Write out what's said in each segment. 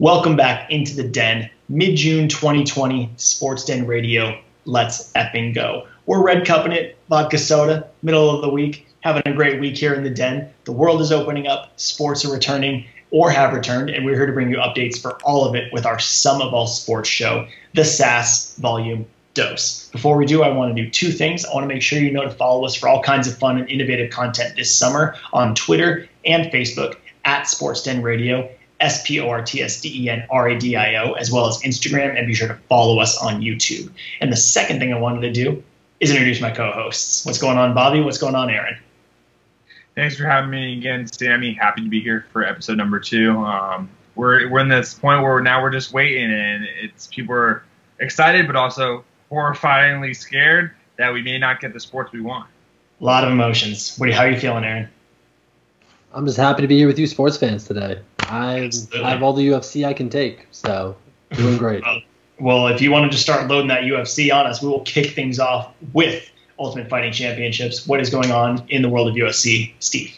Welcome back into the den. Mid June 2020, Sports Den Radio. Let's effing go. We're red cupping it, vodka soda, middle of the week, having a great week here in the den. The world is opening up, sports are returning or have returned, and we're here to bring you updates for all of it with our Sum of All Sports show, the SAS Volume Dose. Before we do, I want to do two things. I want to make sure you know to follow us for all kinds of fun and innovative content this summer on Twitter and Facebook at Sports Den Radio S P O R T S D E N R A D I O, as well as Instagram, and be sure to follow us on YouTube. And the second thing I wanted to do is introduce my co hosts. What's going on, Bobby? What's going on, Aaron? Thanks for having me again, Sammy. Happy to be here for episode number two. Um, we're, we're in this point where now we're just waiting, and it's people are excited, but also horrifyingly scared that we may not get the sports we want. A lot of emotions. What, how are you feeling, Aaron? I'm just happy to be here with you sports fans today. I I have all the UFC I can take, so doing great. well, if you want to just start loading that UFC on us, we will kick things off with Ultimate Fighting Championships. What is going on in the world of UFC, Steve?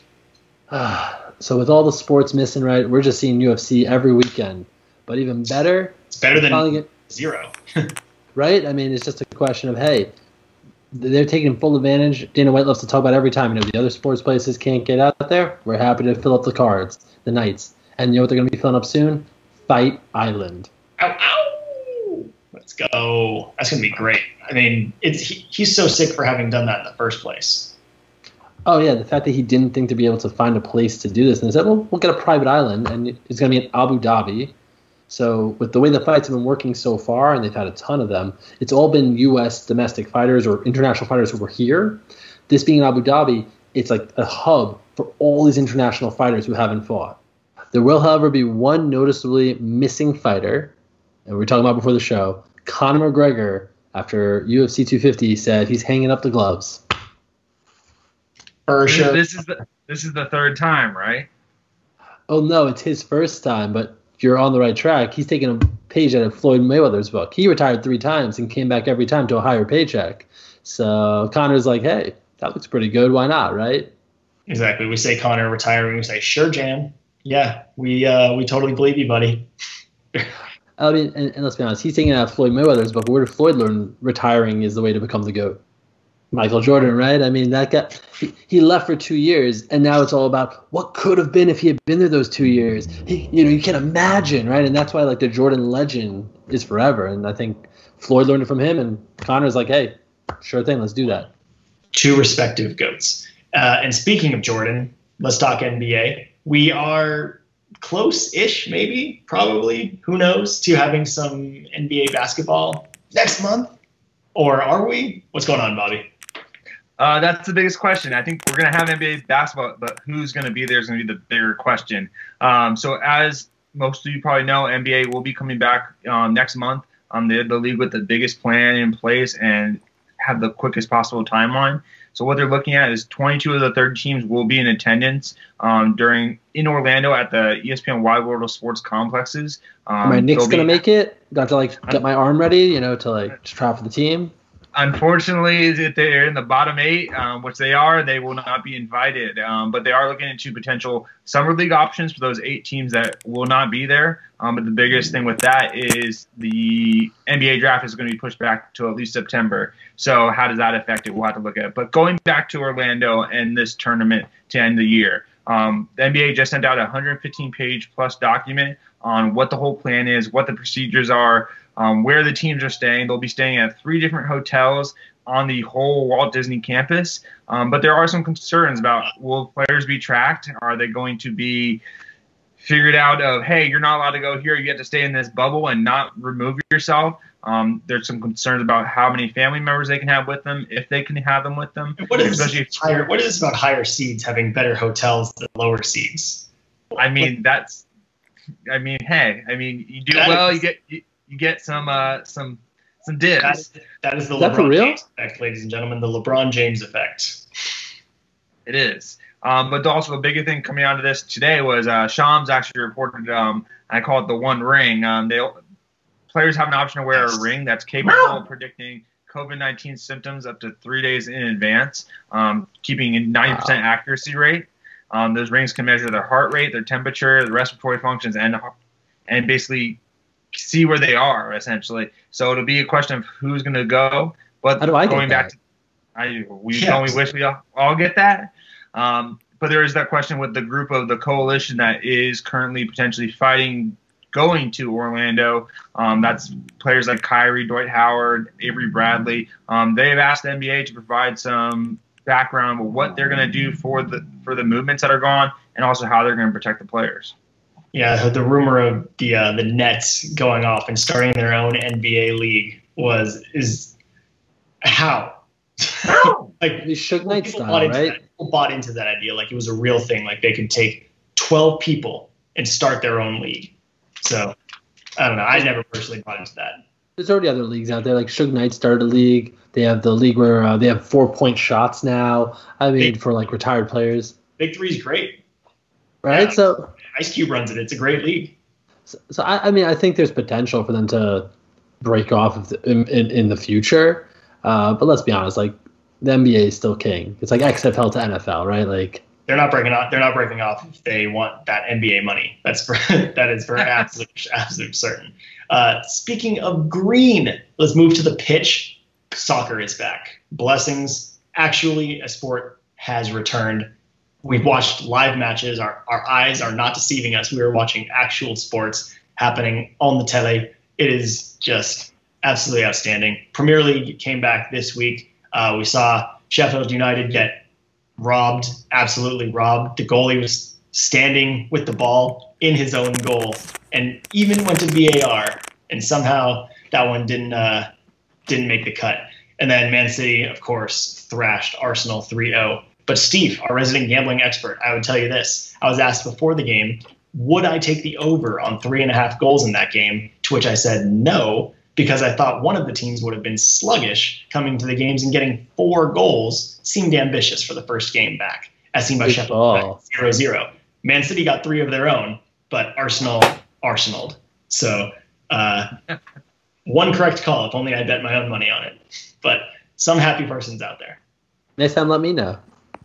so with all the sports missing, right, we're just seeing UFC every weekend. But even better, it's better than get, zero. right? I mean, it's just a question of hey, they're taking full advantage. Dana White loves to talk about every time. You know, the other sports places can't get out there. We're happy to fill up the cards, the nights. And you know what they're going to be filling up soon? Fight Island. Ow, ow. Let's go. That's going to be great. I mean, it's he, he's so sick for having done that in the first place. Oh yeah, the fact that he didn't think to be able to find a place to do this, and he said, "Well, we'll get a private island, and it's going to be in Abu Dhabi." So with the way the fights have been working so far, and they've had a ton of them, it's all been U.S. domestic fighters or international fighters who were here. This being in Abu Dhabi, it's like a hub for all these international fighters who haven't fought. There will, however, be one noticeably missing fighter, and we were talking about before the show. Conor McGregor, after UFC 250, said he's hanging up the gloves. For sure. This is the this is the third time, right? Oh no, it's his first time, but you're on the right track. He's taking a page out of Floyd Mayweather's book. He retired three times and came back every time to a higher paycheck. So Conor's like, hey, that looks pretty good. Why not, right? Exactly. We say Conor retiring. We say, sure, Jam yeah, we uh, we totally believe you, buddy. I mean, and, and, let's be honest, he's taking out Floyd Mayweather's book. Where did Floyd learn retiring is the way to become the goat? Michael Jordan, right? I mean, that guy, he, he left for two years, and now it's all about what could have been if he had been there those two years. He, you know, you can't imagine, right? And that's why like the Jordan legend is forever. And I think Floyd learned it from him, and Conor's like, hey, sure thing, let's do that. Two respective goats. Uh, and speaking of Jordan, let's talk NBA we are close-ish, maybe, probably, who knows, to having some NBA basketball next month, or are we? What's going on, Bobby? Uh, that's the biggest question. I think we're going to have NBA basketball, but who's going to be there is going to be the bigger question. Um, so, as most of you probably know, NBA will be coming back um, next month. Um, they're the league with the biggest plan in place and have the quickest possible timeline. So what they're looking at is 22 of the 30 teams will be in attendance um, during in Orlando at the ESPN Wide World of Sports complexes. Um, my Knicks gonna make it? Got to like get my arm ready, you know, to like try for the team. Unfortunately, if they're in the bottom eight, um, which they are, they will not be invited. Um, but they are looking into potential summer league options for those eight teams that will not be there. Um, but the biggest thing with that is the NBA draft is going to be pushed back to at least September. So how does that affect it? We'll have to look at it. But going back to Orlando and this tournament to end the year, um, the NBA just sent out a 115 page plus document on what the whole plan is, what the procedures are um, where the teams are staying. They'll be staying at three different hotels on the whole Walt Disney campus. Um, but there are some concerns about will players be tracked? Are they going to be figured out of, hey, you're not allowed to go here. You have to stay in this bubble and not remove yourself. Um, there's some concerns about how many family members they can have with them, if they can have them with them. What is, Especially higher, what is about higher seeds having better hotels than lower seeds? I mean, that's. I mean, hey, I mean, you do that well, is, you get you, you get some uh, some some dibs. That is, that is the is LeBron James effect, ladies and gentlemen. The LeBron James effect. It is. Um, but also the bigger thing coming out of this today was uh, Shams actually reported. Um, I call it the one ring. Um, they players have an option to wear a ring that's capable of predicting COVID nineteen symptoms up to three days in advance, um, keeping a ninety percent accuracy rate. Um, those rings can measure their heart rate, their temperature, the respiratory functions, and and basically see where they are essentially. So it'll be a question of who's going to go. But How do I going back to, I we Yeah. only wish we all, all get that. Um, but there is that question with the group of the coalition that is currently potentially fighting going to Orlando. Um, that's players like Kyrie, Dwight Howard, Avery Bradley. Um, they've asked the NBA to provide some background of what they're going to do for the for the movements that are gone, and also how they're going to protect the players. Yeah, the rumor of the uh, the Nets going off and starting their own NBA league was is how like The Suge Knight people style, bought into right? that. People bought into that idea like it was a real thing. Like they could take twelve people and start their own league. So I don't know. I never personally bought into that. There's already other leagues out there. Like Suge Knight started a league. They have the league where uh, they have four point shots now. I mean, Big- for like retired players, Big Three is great. right? Yeah. So, Ice Cube runs it. It's a great league. so, so I, I mean, I think there's potential for them to break off of the, in, in, in the future. Uh, but let's be honest, like the NBA is still king. It's like XFL to NFL, right? Like, They're not breaking off. They're not breaking off if they want that NBA money. That's for that is for absolute absolute certain. Uh, speaking of green, let's move to the pitch. Soccer is back. Blessings. Actually, a sport has returned. We've watched live matches. Our our eyes are not deceiving us. We are watching actual sports happening on the tele. It is just absolutely outstanding. Premier League came back this week. Uh, we saw Sheffield United get robbed, absolutely robbed. The goalie was standing with the ball in his own goal, and even went to VAR, and somehow that one didn't uh, didn't make the cut. And then Man City, of course, thrashed Arsenal 3-0. But Steve, our resident gambling expert, I would tell you this: I was asked before the game, would I take the over on three and a half goals in that game? To which I said no, because I thought one of the teams would have been sluggish coming to the games and getting four goals seemed ambitious for the first game back, as seen by Good Sheffield ball. 0-0. Man City got three of their own, but Arsenal arsenaled. So uh, one correct call. If only I bet my own money on it. But some happy persons out there. next time, let me know.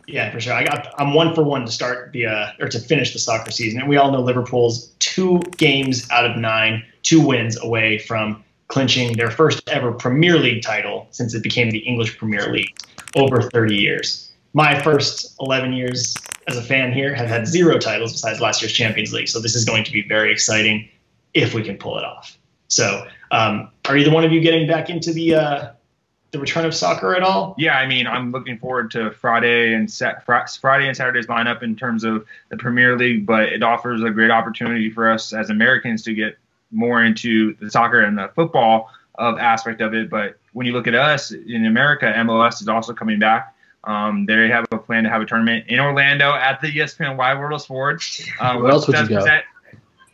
Yeah, for sure. I got. I'm one for one to start the uh, or to finish the soccer season, and we all know Liverpool's two games out of nine, two wins away from clinching their first ever Premier League title since it became the English Premier League over 30 years. My first 11 years as a fan here have had zero titles besides last year's Champions League, so this is going to be very exciting if we can pull it off. So, um, are either one of you getting back into the uh, the return of soccer at all? Yeah, I mean, I'm looking forward to Friday and Sat- Fri- Friday and Saturday's lineup in terms of the Premier League, but it offers a great opportunity for us as Americans to get more into the soccer and the football of aspect of it. But when you look at us in America, MLS is also coming back. Um, they have a plan to have a tournament in Orlando at the ESPN Wide World of Sports. Um, Where else would you go? present-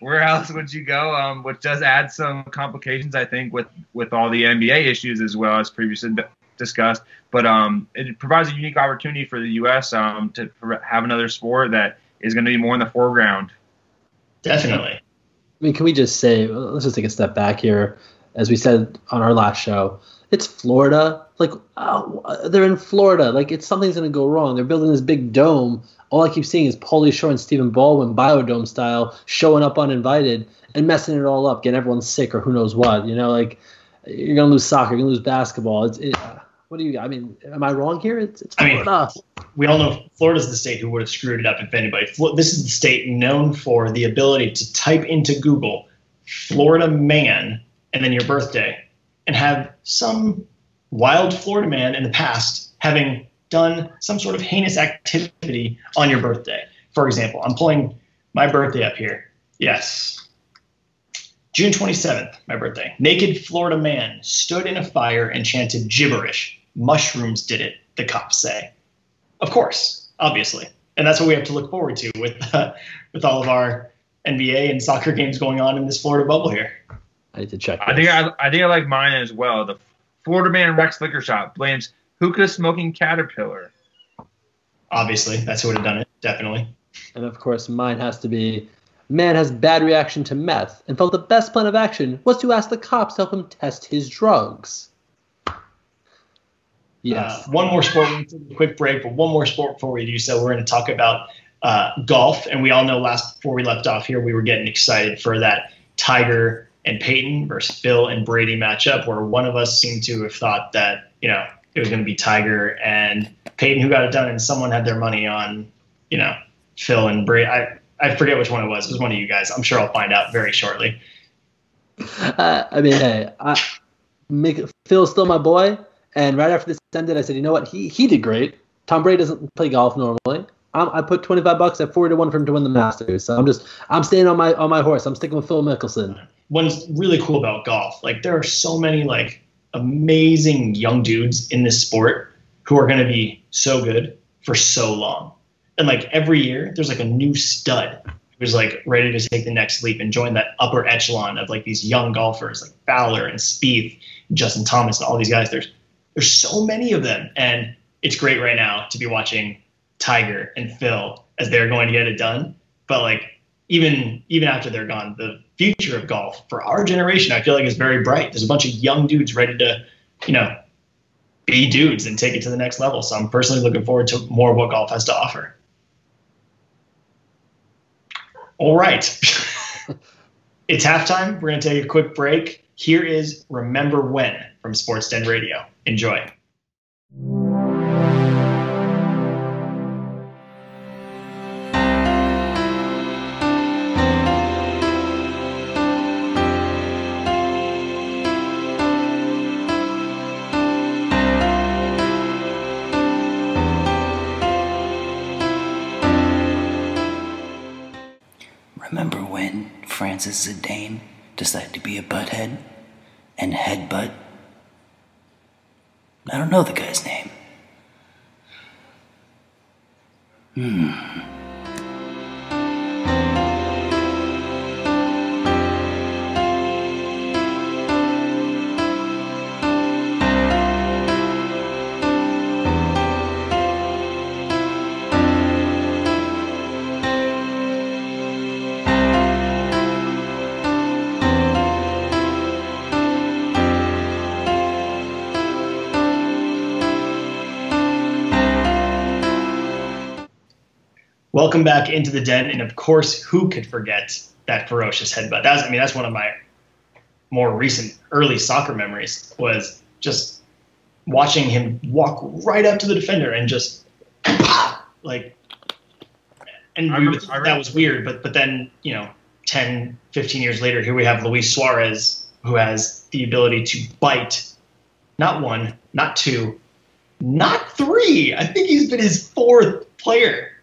where else would you go? Um, which does add some complications, I think, with with all the NBA issues as well as previously d- discussed. But um, it provides a unique opportunity for the U.S. Um, to pr- have another sport that is going to be more in the foreground. Definitely. I mean, can we just say, let's just take a step back here. As we said on our last show, it's Florida. Like, oh, they're in Florida. Like, it's something's going to go wrong. They're building this big dome. All I keep seeing is Pauly Shore and Stephen Baldwin, Biodome style, showing up uninvited and messing it all up, getting everyone sick or who knows what. You know, like, you're going to lose soccer, you're going to lose basketball. It's, it, what do you, I mean, am I wrong here? It's, it's I mean, Florida. we all know Florida's the state who would have screwed it up if anybody. This is the state known for the ability to type into Google Florida man and then your birthday and have some wild Florida man in the past having done some sort of heinous activity on your birthday. For example, I'm pulling my birthday up here. Yes. June 27th, my birthday. Naked Florida man stood in a fire and chanted gibberish. Mushrooms did it, the cops say. Of course, obviously, and that's what we have to look forward to with uh, with all of our NBA and soccer games going on in this Florida bubble here. I need to check. I think. I, I think I like mine as well. The Florida man wrecks Liquor Shop blames hookah smoking caterpillar. Obviously, that's who would have done it. Definitely. And of course, mine has to be man has bad reaction to meth and felt the best plan of action was to ask the cops to help him test his drugs. Yes. Uh, one more sport. We're going to take a quick break, but one more sport before we do so. We're going to talk about uh, golf, and we all know last before we left off here, we were getting excited for that Tiger and Peyton versus Phil and Brady matchup, where one of us seemed to have thought that you know it was going to be Tiger and Peyton who got it done, and someone had their money on you know Phil and Brady. I I forget which one it was. It was one of you guys. I'm sure I'll find out very shortly. Uh, I mean, hey, I, make, Phil's still my boy. And right after this ended, I said, you know what? He he did great. Tom Brady doesn't play golf normally. I'm, i put 25 bucks at 40 to one for him to win the Masters. So I'm just I'm staying on my on my horse. I'm sticking with Phil Mickelson. What's really cool about golf, like there are so many like amazing young dudes in this sport who are going to be so good for so long. And like every year, there's like a new stud who's like ready to take the next leap and join that upper echelon of like these young golfers like Fowler and Spieth, and Justin Thomas, and all these guys. There's there's so many of them, and it's great right now to be watching Tiger and Phil as they're going to get it done. But like even even after they're gone, the future of golf for our generation, I feel like is very bright. There's a bunch of young dudes ready to, you know, be dudes and take it to the next level. So I'm personally looking forward to more of what golf has to offer. All right. it's halftime. We're going to take a quick break. Here is Remember When from Sports Den Radio. Enjoy. Francis Zidane decided to be a butthead and headbutt. I don't know the guy's name. Hmm. Welcome back into the den, and of course, who could forget that ferocious headbutt? That's I mean, that's one of my more recent early soccer memories was just watching him walk right up to the defender and just like and we, remember, that was weird but but then you know 10 15 years later here we have luis suarez who has the ability to bite not one not two not three. I think he's been his fourth player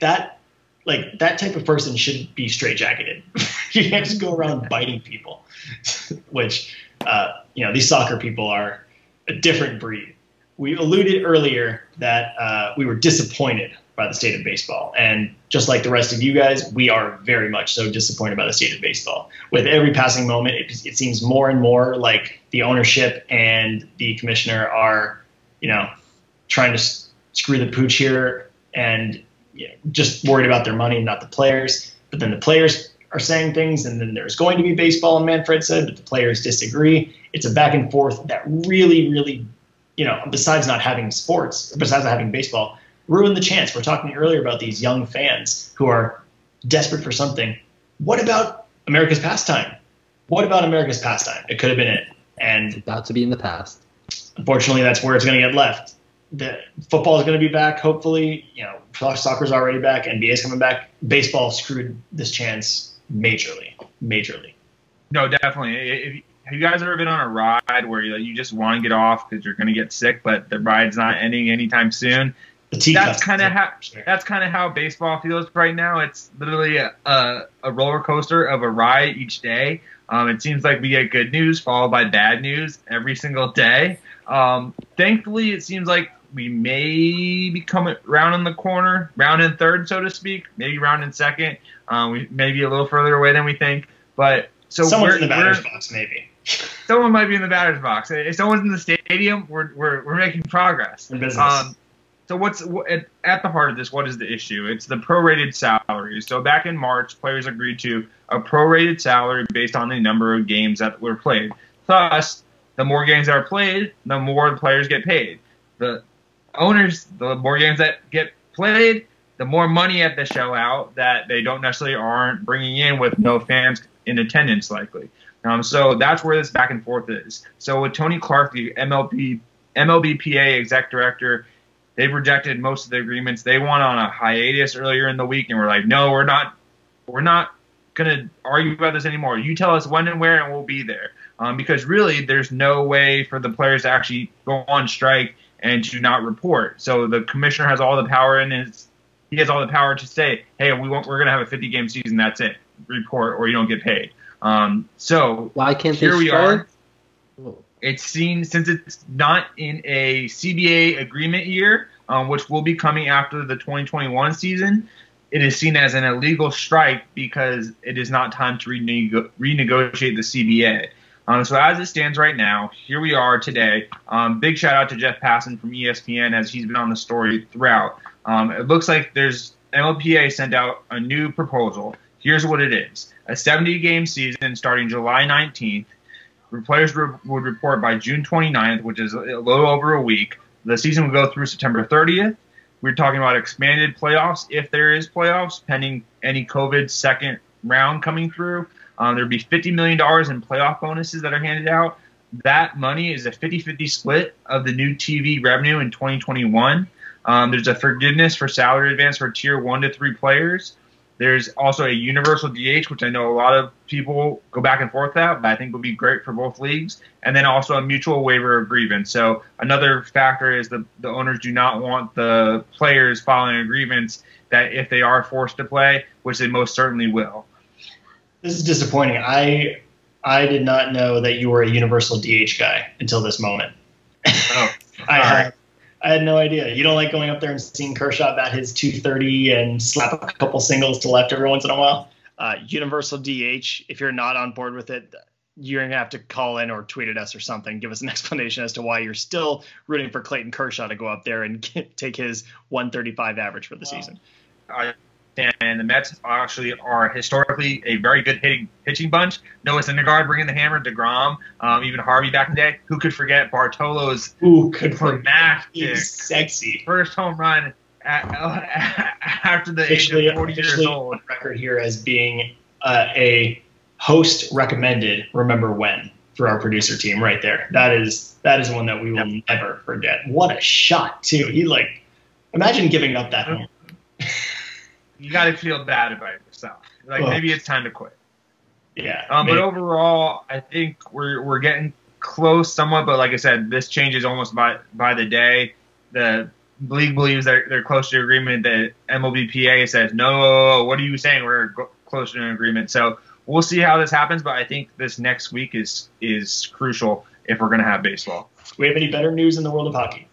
that like that type of person should be straitjacketed. you can't just go around biting people, which uh, you know these soccer people are a different breed. We alluded earlier that uh, we were disappointed by the state of baseball, and just like the rest of you guys, we are very much so disappointed by the state of baseball. With every passing moment, it, it seems more and more like the ownership and the commissioner are, you know, trying to screw the pooch here and you know, just worried about their money, not the players. But then the players are saying things, and then there's going to be baseball, and Manfred said, but the players disagree. It's a back and forth that really, really, you know, besides not having sports, besides not having baseball, ruin the chance. We're talking earlier about these young fans who are desperate for something. What about America's pastime? What about America's pastime? It could have been it. And it's about to be in the past. Unfortunately, that's where it's going to get left the football is going to be back. Hopefully, you know, soccer's already back. NBA is coming back. Baseball screwed this chance majorly, majorly. No, definitely. If, have you guys ever been on a ride where you, you just want to get off because you're going to get sick, but the ride's not ending anytime soon? that's kind of how sure. that's kind of how baseball feels right now. It's literally a, a, a roller coaster of a ride each day. Um, it seems like we get good news followed by bad news every single day. Um, thankfully, it seems like we may be coming round in the corner, round in third, so to speak, maybe round in second. Um, we may be a little further away than we think, but so someone's in the batter's box, maybe. someone might be in the batter's box. If someone's in the stadium, we're we're, we're making progress. In business. Um, so what's at the heart of this? What is the issue? It's the prorated salaries. So back in March, players agreed to a prorated salary based on the number of games that were played. Thus, the more games that are played, the more the players get paid. The owners, the more games that get played, the more money at the show out that they don't necessarily aren't bringing in with no fans in attendance likely. Um, so that's where this back and forth is. So with Tony Clark, the MLB MLBPA exec director, they've rejected most of the agreements. They went on a hiatus earlier in the week and we're like, no, we're not, we're not gonna argue about this anymore. You tell us when and where, and we'll be there. Um, because really, there's no way for the players to actually go on strike and to not report. So the commissioner has all the power in his, he has all the power to say, hey, we want, we're gonna have a 50 game season. That's it. Report or you don't get paid. Um, so why can't here they we strike? are. It's seen since it's not in a CBA agreement year, um, which will be coming after the 2021 season. It is seen as an illegal strike because it is not time to renego- renegotiate the CBA. Um, so as it stands right now, here we are today. Um, big shout out to Jeff Passan from ESPN as he's been on the story throughout. Um, it looks like there's MLPA sent out a new proposal. Here's what it is: a 70 game season starting July 19th. The players re- would report by June 29th, which is a little over a week. The season would go through September 30th. We're talking about expanded playoffs if there is playoffs, pending any COVID second round coming through. Um, there'd be $50 million in playoff bonuses that are handed out. That money is a 50 50 split of the new TV revenue in 2021. Um, there's a forgiveness for salary advance for tier one to three players. There's also a universal DH, which I know a lot of people go back and forth at, but I think would be great for both leagues. And then also a mutual waiver of grievance. So another factor is the, the owners do not want the players filing agreements that if they are forced to play, which they most certainly will. This is disappointing. I I did not know that you were a universal DH guy until this moment. Oh, I had right. I had no idea. You don't like going up there and seeing Kershaw bat his 230 and slap a couple singles to left every once in a while. Uh, universal DH. If you're not on board with it, you're gonna have to call in or tweet at us or something. Give us an explanation as to why you're still rooting for Clayton Kershaw to go up there and get, take his 135 average for the season. Uh, and the Mets actually are historically a very good hitting pitching bunch. Noah Syndergaard bringing the hammer, Degrom, um, even Harvey back in the day. Who could forget Bartolo's for climactic He's sexy. first home run at, after the age of 40 years old? record here as being uh, a host recommended. Remember when for our producer team right there. That is that is one that we will never forget. What a shot too. He like imagine giving up that home. You got to feel bad about yourself. Like Well. maybe it's time to quit. Yeah. Um, but overall, I think we're we're getting close somewhat. But like I said, this changes almost by by the day. The league believes that they're close to agreement. The MLBPA says no. What are you saying? We're close to an agreement. So we'll see how this happens. But I think this next week is is crucial if we're going to have baseball. Do we have any better news in the world of hockey?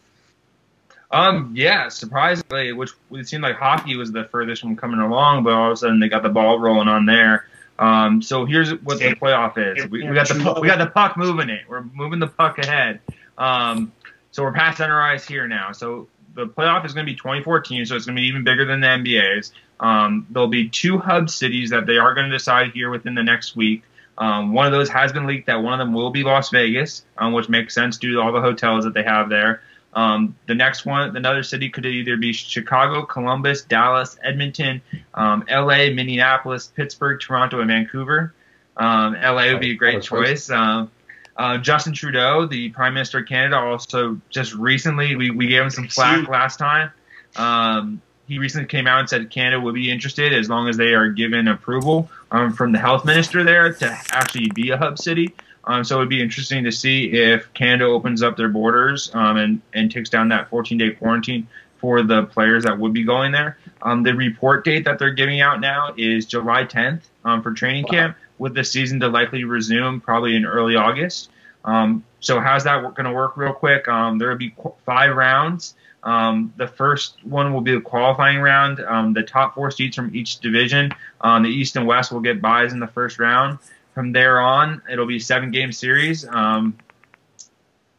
Um, yeah, surprisingly, which it seemed like hockey was the furthest from coming along, but all of a sudden they got the ball rolling on there. Um, so here's what the playoff is. We, we got the we got the puck moving it. We're moving the puck ahead. Um, so we're past center ice here now. So the playoff is going to be 24 teams, so it's going to be even bigger than the NBA's. Um, there'll be two hub cities that they are going to decide here within the next week. Um, one of those has been leaked that one of them will be Las Vegas, um, which makes sense due to all the hotels that they have there. Um, the next one, another city could either be Chicago, Columbus, Dallas, Edmonton, um, LA, Minneapolis, Pittsburgh, Toronto, and Vancouver. Um, LA would be a great choice. Um, uh, Justin Trudeau, the Prime Minister of Canada, also just recently, we, we gave him some flack last time. Um, he recently came out and said Canada would be interested as long as they are given approval um, from the health minister there to actually be a hub city. Um, so it would be interesting to see if Canada opens up their borders um, and, and takes down that 14 day quarantine for the players that would be going there. Um, the report date that they're giving out now is July 10th um, for training camp, with the season to likely resume probably in early August. Um, so how's that going to work real quick? Um, there will be qu- five rounds. Um, the first one will be the qualifying round. Um, the top four seeds from each division, um, the East and West, will get buys in the first round. From there on, it'll be seven game series, um,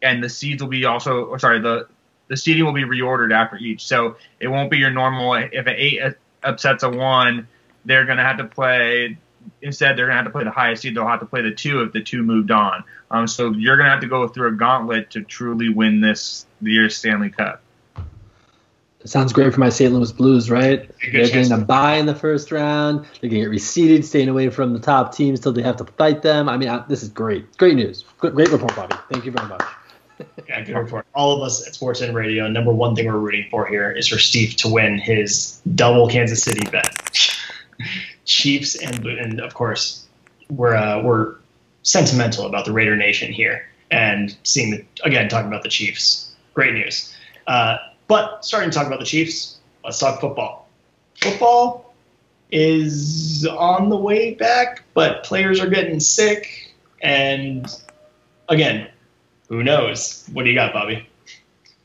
and the seeds will be also. Or sorry, the the seeding will be reordered after each, so it won't be your normal. If an eight upsets a one, they're going to have to play. Instead, they're going to have to play the highest seed. They'll have to play the two if the two moved on. Um, so you're going to have to go through a gauntlet to truly win this year's Stanley Cup. It sounds great for my St. Louis Blues, right? They're getting a bye in the first round. They're going to get reseeded, staying away from the top teams till they have to fight them. I mean, I, this is great. Great news. Good- Great report, Bobby. Thank you very much. Yeah, good report. All of us at Sports Den Radio, number one thing we're rooting for here is for Steve to win his double Kansas City bet. Chiefs and and of course we're uh, we're sentimental about the Raider Nation here and seeing the again talking about the Chiefs. Great news. Uh, but starting to talk about the Chiefs, let's talk football. Football is on the way back, but players are getting sick, and again, who knows? What do you got, Bobby?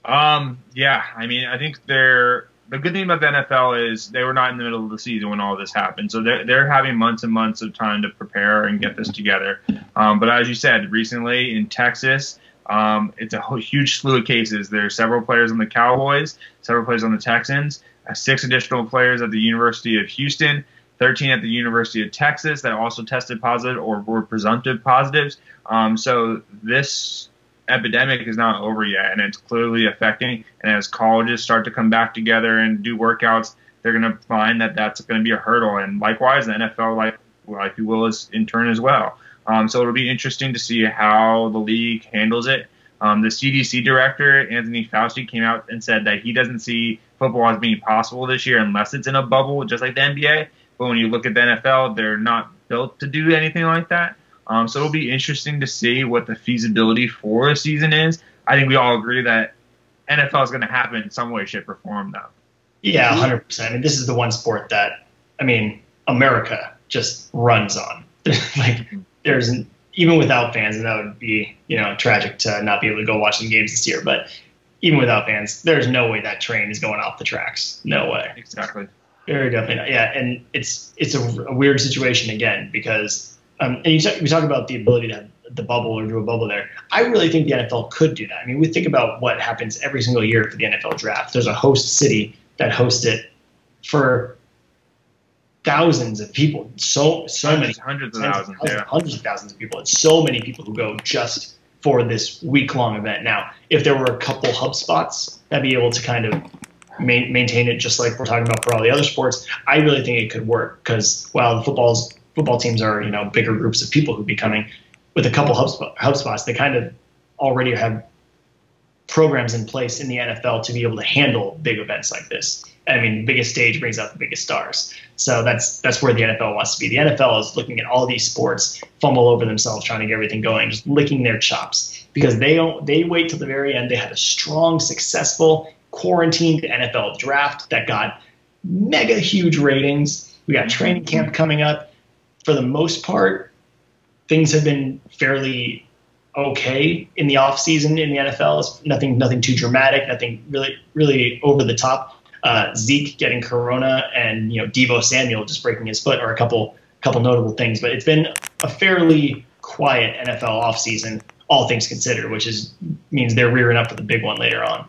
Um, yeah, I mean, I think they're the good thing about the NFL is they were not in the middle of the season when all this happened, so they're they're having months and months of time to prepare and get this together. Um, but as you said, recently in Texas, um, it's a huge slew of cases. There are several players on the Cowboys, several players on the Texans, uh, six additional players at the University of Houston. 13 at the University of Texas that also tested positive or were presumptive positives. Um, so this epidemic is not over yet, and it's clearly affecting. And as colleges start to come back together and do workouts, they're going to find that that's going to be a hurdle. And likewise, the NFL, like like you will, is in turn as well. Um, so it'll be interesting to see how the league handles it. Um, the CDC director, Anthony Fauci, came out and said that he doesn't see football as being possible this year unless it's in a bubble, just like the NBA. But when you look at the NFL, they're not built to do anything like that. Um, so it'll be interesting to see what the feasibility for a season is. I think we all agree that NFL is going to happen in some way, shape, or form, though. Yeah, hundred percent. I mean, this is the one sport that I mean, America just runs on. like, there's even without fans, and that would be you know tragic to not be able to go watch some games this year. But even without fans, there's no way that train is going off the tracks. No way. Exactly. Very definitely not. Yeah, and it's it's a, a weird situation again because um, and you talk, we talk about the ability to have the bubble or do a bubble there. I really think the NFL could do that. I mean, we think about what happens every single year for the NFL draft. There's a host city that hosts it for thousands of people. So so Hundreds, many hundreds of tens thousands. Yeah. hundreds of thousands of people. It's so many people who go just for this week long event. Now, if there were a couple hub spots that'd be able to kind of ma- maintain it, just like we're talking about for all the other sports, I really think it could work because while the footballs football teams are you know bigger groups of people who'd be coming with a couple hub, spot, hub spots, they kind of already have programs in place in the NFL to be able to handle big events like this. I mean, biggest stage brings out the biggest stars. So that's that's where the NFL wants to be. The NFL is looking at all these sports, fumble over themselves, trying to get everything going, just licking their chops because they don't. They wait till the very end. They had a strong, successful quarantined NFL draft that got mega huge ratings. We got training camp coming up. For the most part, things have been fairly okay in the off season in the NFL. It's nothing, nothing too dramatic, nothing really, really over the top. Uh, Zeke getting corona and you know Deebo Samuel just breaking his foot are a couple, couple notable things. But it's been a fairly quiet NFL offseason, all things considered, which is means they're rearing up for the big one later on.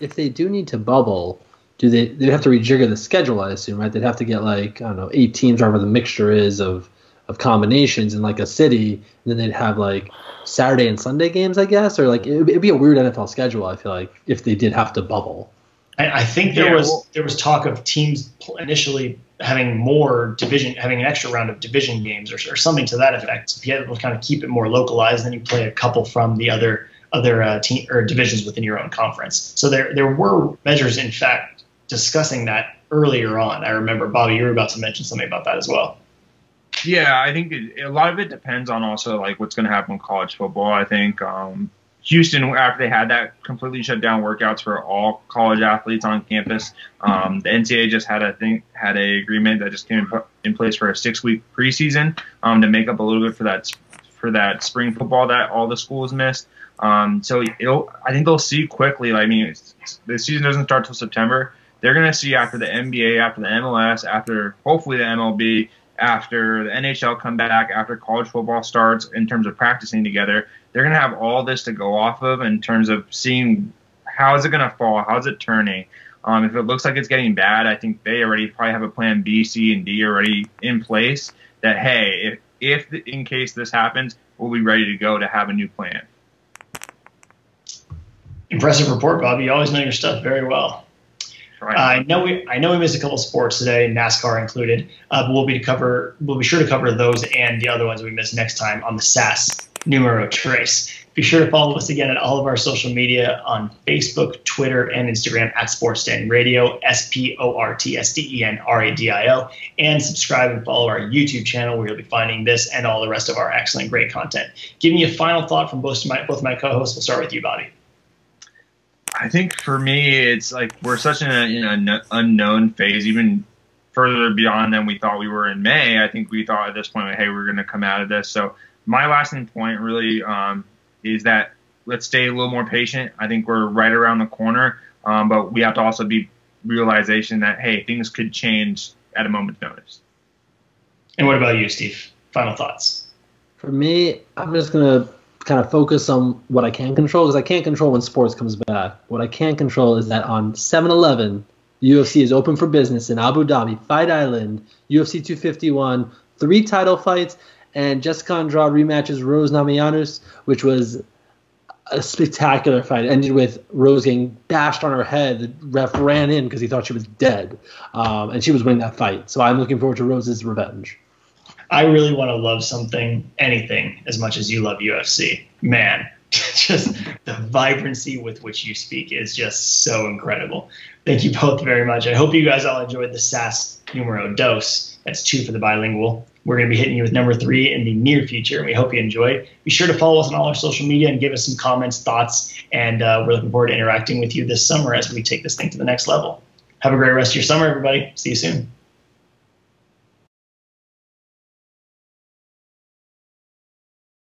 If they do need to bubble, do they? They have to rejigger the schedule, I assume, right? They'd have to get like I don't know, eight teams, whatever the mixture is of of combinations in like a city, and then they'd have like Saturday and Sunday games, I guess, or like it'd, it'd be a weird NFL schedule. I feel like if they did have to bubble. I, I think there Yeah, was well- there was talk of teams initially having more division, having an extra round of division games or, or something to that effect. If you had to kind of keep it more localized, then you play a couple from the other other uh, team or divisions within your own conference. So there there were measures, in fact, discussing that earlier on. I remember Bobby, you were about to mention something about that as well. Yeah, I think it, a lot of it depends on also like what's going to happen with college football. I think um, Houston, after they had that completely shut down workouts for all college athletes on campus, um, the NCAA just had a thing had a agreement that just came in, in place for a six week preseason um, to make up a little bit for that for that spring football that all the schools missed. Um, so I think they'll see quickly. I mean, the season doesn't start till September. They're going to see after the NBA, after the MLS, after hopefully the MLB, after the NHL come back, after college football starts in terms of practicing together, they're going to have all this to go off of in terms of seeing how is it going to fall, how's it turning. Um, if it looks like it's getting bad, I think they already probably have a plan B, C, and D already in place. That hey, if if in case this happens, we'll be ready to go to have a new plan. Impressive report, Bobby. You always know your stuff very well. Uh, I know we I know we missed a couple sports today, NASCAR included. Uh, but we'll be to cover we'll be sure to cover those and the other ones we missed next time on the SAS Numero Tres. Be sure to follow us again at all of our social media on Facebook, Twitter, and Instagram at Sports SportsDen Radio, S P O R T S D E N R A D I O, and subscribe and follow our YouTube channel where you'll be finding this and all the rest of our excellent, great content. Give me a final thought from both my both my co-hosts. We'll start with you, Bobby. I think for me, it's like we're such in a you know unknown phase, even further beyond than we thought we were in May. I think we thought at this point, hey, we're going to come out of this. So my lasting point really um, is that let's stay a little more patient. I think we're right around the corner, um, but we have to also be realization that hey, things could change at a moment's notice. And what about you, Steve? Final thoughts. For me, I'm just gonna kind of focus on what I can control because I can't control when sports comes back. What I can control is that on 7-Eleven, UFC is open for business in Abu Dhabi, Fight Island, UFC 251, three title fights, and Jessica Andrade rematches Rose Namajunas, which was a spectacular fight. It ended with Rose getting bashed on her head. The ref ran in because he thought she was dead, um, and she was winning that fight. So I'm looking forward to Rose's revenge. I really want to love something, anything, as much as you love UFC. Man, just the vibrancy with which you speak is just so incredible. Thank you both very much. I hope you guys all enjoyed the SAS numero dos. That's two for the bilingual. We're going to be hitting you with number three in the near future, and we hope you enjoy. Be sure to follow us on all our social media and give us some comments, thoughts, and uh, we're looking forward to interacting with you this summer as we take this thing to the next level. Have a great rest of your summer, everybody. See you soon.